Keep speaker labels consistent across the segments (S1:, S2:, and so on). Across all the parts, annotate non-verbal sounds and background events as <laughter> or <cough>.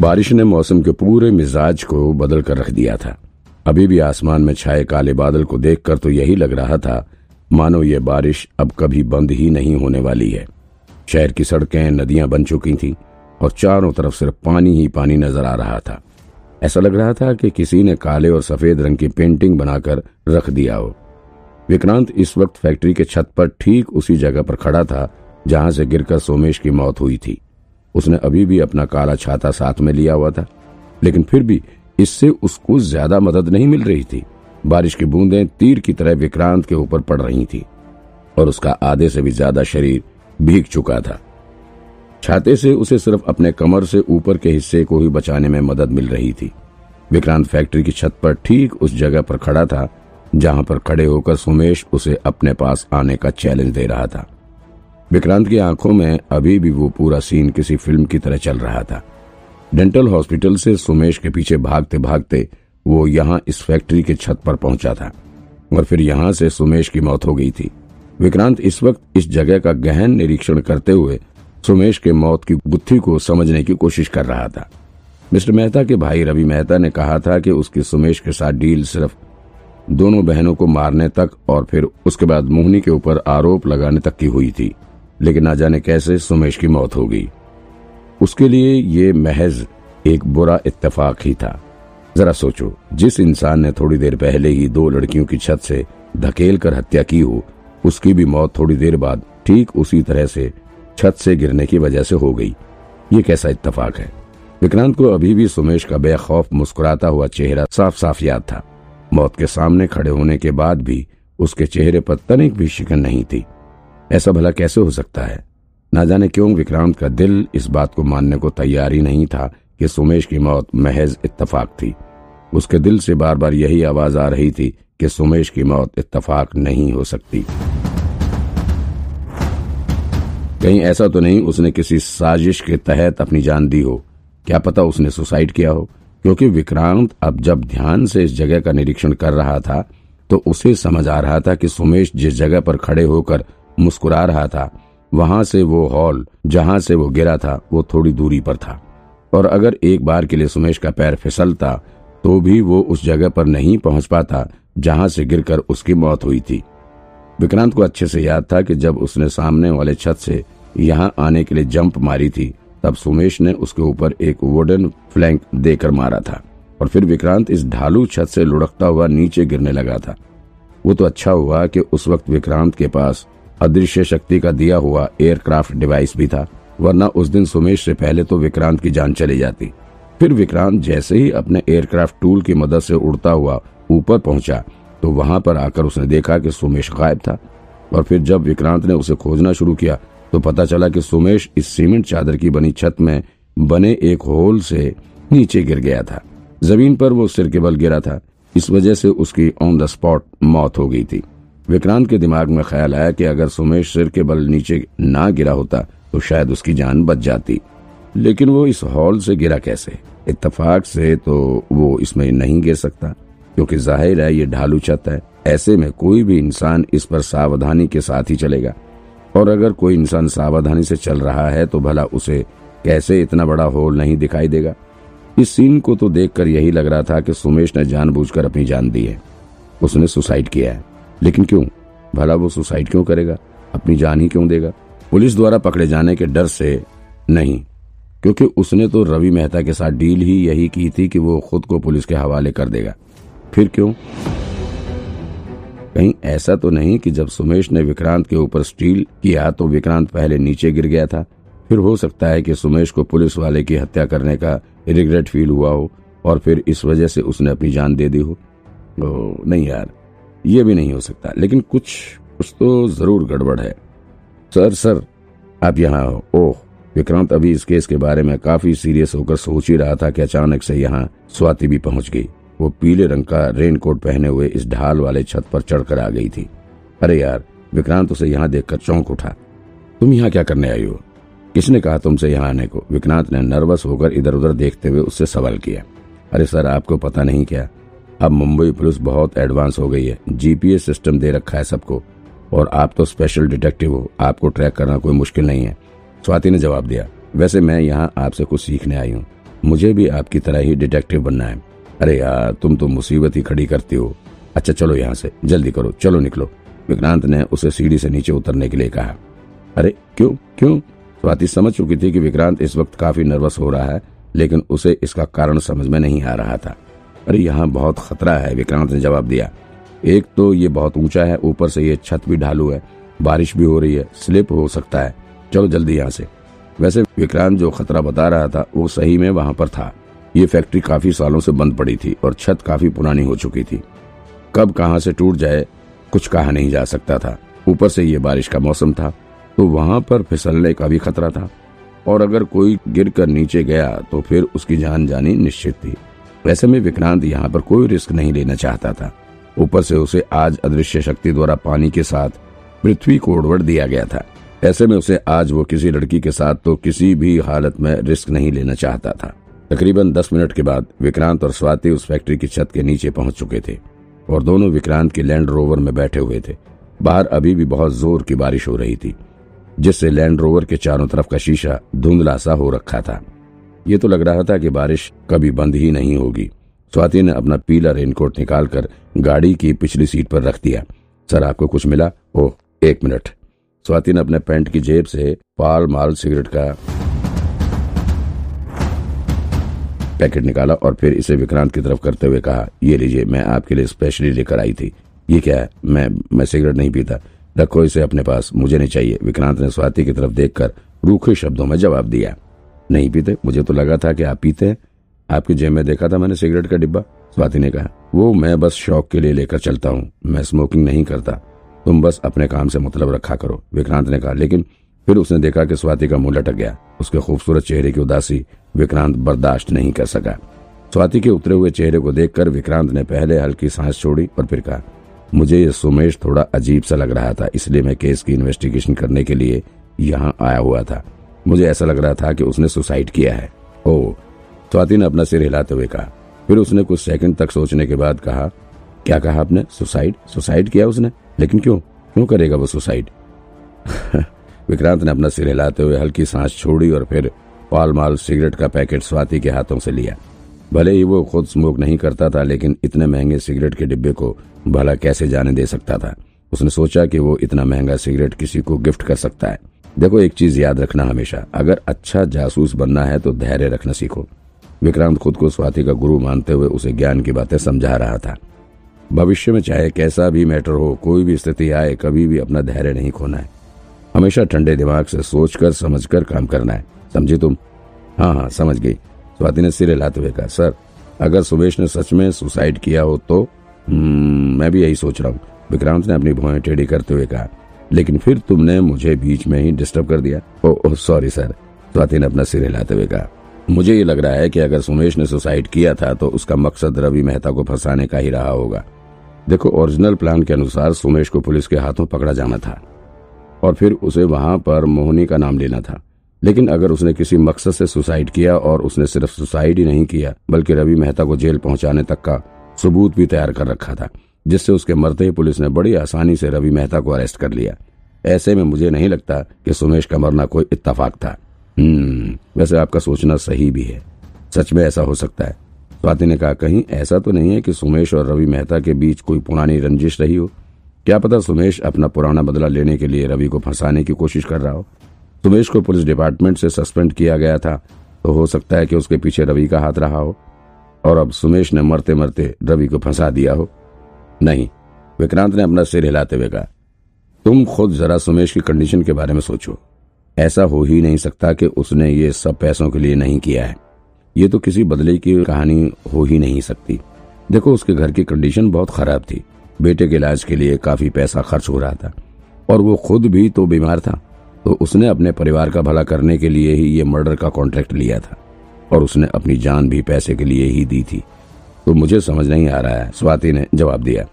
S1: बारिश ने मौसम के पूरे मिजाज को बदल कर रख दिया था। अभी भी आसमान में छाए काले बादल को देखकर तो यही लग रहा था, मानो ये बारिश अब कभी बंद ही नहीं होने वाली है। शहर की सड़कें, नदियाँ बन चुकी थीं और चारों तरफ़ सिर्फ़ पानी ही पानी नज़र आ रहा था। ऐसा लग रहा था कि किसी ने काले और सफ़ेद रंग की पेंटिंग बनाकर रख दिया हो। विक्रांत इस वक्त फैक्ट्री के छत पर ठीक उसी जगह पर खड़ा था, जहाँ से गिरकर सोमेश की मौत हुई थी। उसने अभी भी अपना काला छाता साथ में लिया हुआ था, लेकिन फिर भी इससे उसको ज़्यादा मदद नहीं मिल रही थी। बारिश की बूंदें तीर की तरह विक्रांत के ऊपर पड़ रही थी, और उसका आधे से भी ज़्यादा शरीर भीग चुका था। छाते से उसे सिर्फ़ अपने कमर से ऊपर के हिस्से को ही बचाने में मदद मिल रही थी। विक्रांत फैक्ट्री की छत पर ठीक उस जगह पर खड़ा था, जहाँ पर खड़े होकर सुमेश उसे अपने पास आने का चैलेंज दे रहा था। विक्रांत की आँखों में अभी भी वो पूरा सीन किसी फ़िल्म की तरह चल रहा था। डेंटल हॉस्पिटल से सुमेश के पीछे भागते भागते वो यहाँ इस फैक्ट्री के छत पर पहुँचा था, और फिर यहाँ से सुमेश की मौत हो गई थी। विक्रांत इस वक्त इस जगह का गहन निरीक्षण करते हुए सुमेश के मौत की गुत्थी को समझने की कोशिश कर रहा था। मिस्टर मेहता के भाई रवि मेहता ने कहा था कि उसकी सुमेश के साथ डील सिर्फ़ दोनों बहनों को मारने तक और फिर उसके बाद मोहनी के ऊपर आरोप लगाने तक की हुई थी। लेकिन ना जाने कैसे सुमेश की मौत हो गई। उसके लिए ये महज एक बुरा इत्तेफाक ही था। जरा सोचो, जिस इंसान ने थोड़ी देर पहले ही दो लड़कियों की छत से धकेल कर हत्या की हो, उसकी भी मौत थोड़ी देर बाद ठीक उसी तरह से छत से गिरने की वजह से हो गई। ये कैसा इत्तेफाक है? विक्रांत को अभी भी सुमेश का बेखौफ मुस्कुराता हुआ चेहरा साफ़ साफ़ याद था। मौत के सामने खड़े होने के बाद भी उसके चेहरे पर तनिक भी शिकन नहीं थी। ऐसा भला कैसे हो सकता है? ना जाने क्यों विक्रांत का दिल इस बात को मानने को तैयार ही नहीं था कि सुमेश की मौत महज इत्तफाक थी। उसके दिल से बार बार यही आवाज़ आ रही थी कि सुमेश की मौत इत्तफाक नहीं हो सकती। कहीं ऐसा तो नहीं उसने किसी साजिश के तहत अपनी जान दी हो। क्या पता उसने सुसाइड किया हो? क्योंकि विक्रांत अब जब ध्यान से इस जगह का निरीक्षण कर रहा था तो उसे समझ आ रहा था कि सुमेश जिस जगह पर खड़े होकर मुस्कुरा रहा था। वहाँ से वो हॉल, जहाँ से वो गिरा था, वो थोड़ी दूरी पर था। और अगर एक बार के लिए सुमेश का पैर फिसलता तो भी वो उस जगह पर नहीं पहुँच पाता, जहाँ से गिरकर उसकी मौत हुई थी। विक्रांत को अच्छे से याद था कि जब उसने सामने वाले छत से यहाँ आने के लिए जंप मारी थी, तब सुमेश ने उसके ऊपर एक वुडन फ्लैंक देकर मारा था। और फिर विक्रांत इस ढालू छत से लुढ़कता हुआ नीचे गिरने लगा था। वो तो अच्छा हुआ कि उस वक्त विक्रांत के पास अदृश्य शक्ति का दिया हुआ एयरक्राफ्ट डिवाइस भी था, वरना उस दिन सुमेश से पहले तो विक्रांत की जान चली जाती। फिर विक्रांत जैसे ही अपने एयरक्राफ्ट टूल की मदद से उड़ता हुआ ऊपर पहुँचा तो वहाँ पर आकर उसने देखा कि सुमेश गायब था। और फिर जब विक्रांत ने उसे खोजना शुरू किया तो पता चला कि सुमेश इस सीमेंट चादर की बनी छत में बने एक होल से नीचे गिर गया था। ज़मीन पर वो सिर के बल गिरा था। इस वजह से उसकी ऑन द स्पॉट मौत हो गई थी। विक्रांत के दिमाग में ख्याल आया कि अगर सुमेश सिर के बल नीचे ना गिरा होता तो शायद उसकी जान बच जाती। लेकिन वो इस हॉल से गिरा कैसे? इत्तेफाक से तो वो इसमें नहीं गिर सकता, क्योंकि ज़ाहिर है ये ढालू छत है। ऐसे में कोई भी इंसान इस पर सावधानी के साथ ही चलेगा। और अगर कोई इंसान सावधानी से चल रहा है तो भला उसे कैसे इतना बड़ा होल नहीं दिखाई देगा? इस सीन को तो देखकर यही लग रहा था कि सुमेश ने जानबूझकर अपनी जान दी है। उसने सुसाइड किया है। लेकिन क्यों? भला वो सुसाइड क्यों करेगा? अपनी जान ही क्यों देगा? पुलिस द्वारा पकड़े जाने के डर से नहीं क्योंकि उसने तो रवि मेहता के साथ डील ही यही की थी कि वो खुद को पुलिस के हवाले कर देगा। फिर क्यों? कहीं ऐसा तो नहीं कि जब सुमेश ने विक्रांत के ऊपर स्टील किया तो विक्रांत पहले नीचे गिर गया था। फिर हो सकता है कि सुमेश को पुलिस वाले की हत्या करने का रिग्रेट फील हुआ हो और फिर इस वजह से उसने अपनी जान दे दी हो। ओ, नहीं यार ये भी नहीं हो सकता। लेकिन कुछ कुछ तो ज़रूर गड़बड़ है। सर सर, आप यहाँ हो ओह, विक्रांत अभी इस केस के बारे में काफ़ी सीरियस होकर सोच ही रहा था कि अचानक से यहाँ स्वाति भी पहुँच गई। वो पीले रंग का रेनकोट पहने हुए इस ढाल वाले छत पर चढ़कर आ गई थी। अरे यार, विक्रांत उसे यहाँ देखकर चौंक उठा। तुम यहाँ क्या करने आई हो? किसने कहा तुमसे यहाँ आने को? विक्रांत ने नर्वस होकर इधर उधर देखते हुए उससे सवाल किया। अरे सर, आपको पता नहीं क्या? अब मुंबई पुलिस बहुत एडवांस हो गई है। जीपीएस सिस्टम दे रखा है सबको। और आप तो स्पेशल डिटेक्टिव हो। आपको ट्रैक करना कोई मुश्किल नहीं है। स्वाति ने जवाब दिया, वैसे मैं यहाँ आपसे कुछ सीखने आई हूँ। मुझे भी आपकी तरह ही डिटेक्टिव बनना है। अरे यार, तुम तो मुसीबत ही खड़ी करती हो। अच्छा चलो यहाँ से। जल्दी करो। चलो निकलो। विक्रांत ने उसे सीढ़ी से नीचे उतरने के लिए कहा। अरे, क्यों? क्यों? स्वाति समझ चुकी थी कि विक्रांत इस वक्त काफ़ी नर्वस हो रहा है, लेकिन उसे इसका कारण समझ में नहीं आ रहा था। अरे यहाँ बहुत खतरा है, विक्रांत ने जवाब दिया। एक तो ये बहुत ऊँचा है, ऊपर से ये छत भी ढालू है, बारिश भी हो रही है, स्लिप हो सकता है। चलो जल्दी यहाँ से। वैसे विक्रांत जो खतरा बता रहा था, वो सही में वहाँ पर था। ये फैक्ट्री काफ़ी सालों से बंद पड़ी थी और छत काफ़ी पुरानी हो चुकी थी। कब कहाँ से टूट जाए, कुछ कहा नहीं जा सकता था। ऊपर से ये बारिश का मौसम था तो वहाँ पर फिसलने का भी खतरा था। और अगर कोई गिर कर नीचे गया तो फिर उसकी जान जानी निश्चित थी। वैसे में विक्रांत यहाँ पर कोई रिस्क नहीं लेना चाहता था। ऊपर से उसे आज अदृश्य शक्ति द्वारा पानी के साथ पृथ्वी को उड़वड़ दिया गया था। ऐसे में उसे आज वो किसी लड़की के साथ तो किसी भी हालत में रिस्क नहीं लेना चाहता था। तकरीबन दस मिनट के बाद विक्रांत और स्वाति उस फैक्ट्री की छत के नीचे पहुँच चुके थे और दोनों विक्रांत के लैंड रोवर में बैठे हुए थे। बाहर अभी भी बहुत ज़ोर की बारिश हो रही थी, जिससे लैंड रोवर के चारों तरफ़ का शीशा धुंधला सा हो रखा था। ये तो लग रहा था कि बारिश कभी बंद ही नहीं होगी। स्वाति ने अपना पीला रेनकोट निकालकर गाड़ी की पिछली सीट पर रख दिया। सर, आपको कुछ मिला? ओह, एक मिनट। स्वाति ने अपने पैंट की जेब से पाल माल सिगरेट का पैकेट निकाला और फिर इसे विक्रांत की तरफ़ करते हुए कहा, ये लीजिए, मैं आपके लिए स्पेशली लेकर आई थी। ये क्या है? मैं मैं सिगरेट नहीं पीता। रखो इसे अपने पास, मुझे नहीं चाहिए। विक्रांत ने स्वाति की तरफ़ देखकर रूखे शब्दों में जवाब दिया। नहीं पीते। मुझे तो लगा था कि आप पीते हैं। आपकी जेब में देखा था मैंने सिगरेट का डिब्बा? स्वाति ने कहा, वो मैं बस शौक के लिए लेकर चलता हूँ। मैं स्मोकिंग नहीं करता। तुम बस अपने काम से मतलब रखा करो। विक्रांत ने कहा, लेकिन फिर उसने देखा कि स्वाति का मुँह लटक गया। उसके खूबसूरत चेहरे की उदासी विक्रांत बर्दाश्त नहीं कर सका। स्वाति के उतरे हुए चेहरे को देखकर विक्रांत ने पहले हल्की सांस छोड़ी और फिर कहा, मुझे ये सुमेश थोड़ा अजीब सा लग रहा था, इसलिए मैं केस की इन्वेस्टिगेशन करने के लिए यहाँ आया हुआ था। मुझे ऐसा लग रहा था कि उसने सुसाइड किया है। ओ, स्वाति ने अपना सिर हिलाते हुए कहा। फिर उसने कुछ सेकंड तक सोचने के बाद कहा, क्या कहा आपने? सुसाइड? सुसाइड किया उसने? लेकिन क्यों? क्यों करेगा वो सुसाइड? <laughs> विक्रांत ने अपना सिर हिलाते हुए हल्की सांस छोड़ी और फिर पाल माल सिगरेट का पैकेट स्वाति के हाथों से लिया। भले ही वो खुद स्मोक नहीं करता था, लेकिन इतने महँगे सिगरेट के डिब्बे को भला कैसे जाने दे सकता था? उसने सोचा कि वो इतना महँगा सिगरेट किसी को गिफ्ट कर सकता है। देखो एक चीज़ याद रखना हमेशा। अगर अच्छा जासूस बनना है तो धैर्य रखना सीखो। विक्रांत खुद को स्वाति का गुरु मानते हुए उसे ज्ञान की बातें समझा रहा था। भविष्य में चाहे कैसा भी मैटर हो कोई भी स्थिति आए कभी भी अपना धैर्य नहीं खोना है। हमेशा ठंडे दिमाग से सोचकर समझकर काम करना है। समझी तुम? हाँ हाँ समझ गई। स्वाति ने सिर हिलाते हुए कहा सर अगर सुमेश ने सच में सुसाइड किया हो तो? हम्म, मैं भी यही सोच रहा हूँ। विक्रांत ने अपनी भुआएँ टेढ़ी करते हुए कहा लेकिन फिर तुमने मुझे बीच में ही डिस्टर्ब कर दिया। सॉरी सर स्वाति ने अपना सिर हिलाते हुए कहा, मुझे ये लग रहा है कि अगर सुमेश ने सुसाइड किया था तो उसका मकसद रवि मेहता को फंसाने का ही रहा होगा। देखो ओरिजिनल प्लान के अनुसार सुमेश को पुलिस के हाथों पकड़ा जाना था, और फिर उसे वहाँ पर मोहनी का नाम लेना था। लेकिन अगर उसने किसी मकसद से सुसाइड किया और उसने सिर्फ़ सुसाइड ही नहीं किया, बल्कि रवि मेहता को जेल पहुँचाने तक का सबूत भी तैयार कर रखा था जिससे उसके मरते ही पुलिस ने बड़ी आसानी से रवि मेहता को अरेस्ट कर लिया। ऐसे में मुझे नहीं लगता कि सुमेश का मरना कोई इत्तेफाक था। हम्म वैसे आपका सोचना सही भी है। सच में ऐसा हो सकता है। स्वाति ने कहा, कहीं ऐसा तो नहीं है कि सुमेश और रवि मेहता के बीच कोई पुरानी रंजिश रही हो? क्या पता सुमेश अपना पुराना बदला लेने के लिए रवि को फंसाने की कोशिश कर रहा हो? सुमेश को पुलिस डिपार्टमेंट से सस्पेंड किया गया था तो हो सकता है कि उसके पीछे रवि का हाथ रहा हो। और अब सुमेश ने मरते मरते रवि को फंसा दिया हो। नहीं, विक्रांत ने अपना सिर हिलाते हुए कहा, तुम खुद जरा सुमेश की कंडीशन के बारे में सोचो। ऐसा हो ही नहीं सकता कि उसने ये सब पैसों के लिए नहीं किया है। ये तो किसी बदले की कहानी हो ही नहीं सकती। देखो, उसके घर की कंडीशन बहुत खराब थी। बेटे के इलाज के लिए काफ़ी पैसा खर्च हो रहा था। और वो खुद भी तो बीमार था। तो उसने अपने परिवार का भला करने के लिए ही ये मर्डर का कॉन्ट्रैक्ट लिया था। और उसने अपनी जान भी पैसे के लिए ही दी थी। तो मुझे समझ नहीं आ रहा है। स्वाति ने जवाब दिया।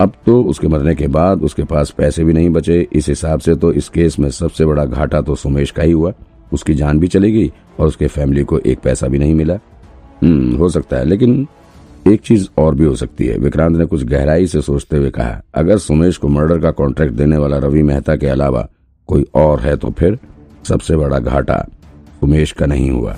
S1: अब तो उसके मरने के बाद उसके पास पैसे भी नहीं बचे। इस हिसाब से तो इस केस में सबसे बड़ा घाटा तो सुमेश का ही हुआ। उसकी जान भी चली गई और उसके फैमिली को एक पैसा भी नहीं मिला। हम्म हो सकता है, लेकिन एक चीज़ और भी हो सकती है। विक्रांत ने कुछ गहराई से सोचते हुए कहा, अगर सुमेश को मर्डर का कॉन्ट्रैक्ट देने वाला रवि मेहता के अलावा कोई और है तो फिर सबसे बड़ा घाटा उमेश का नहीं हुआ।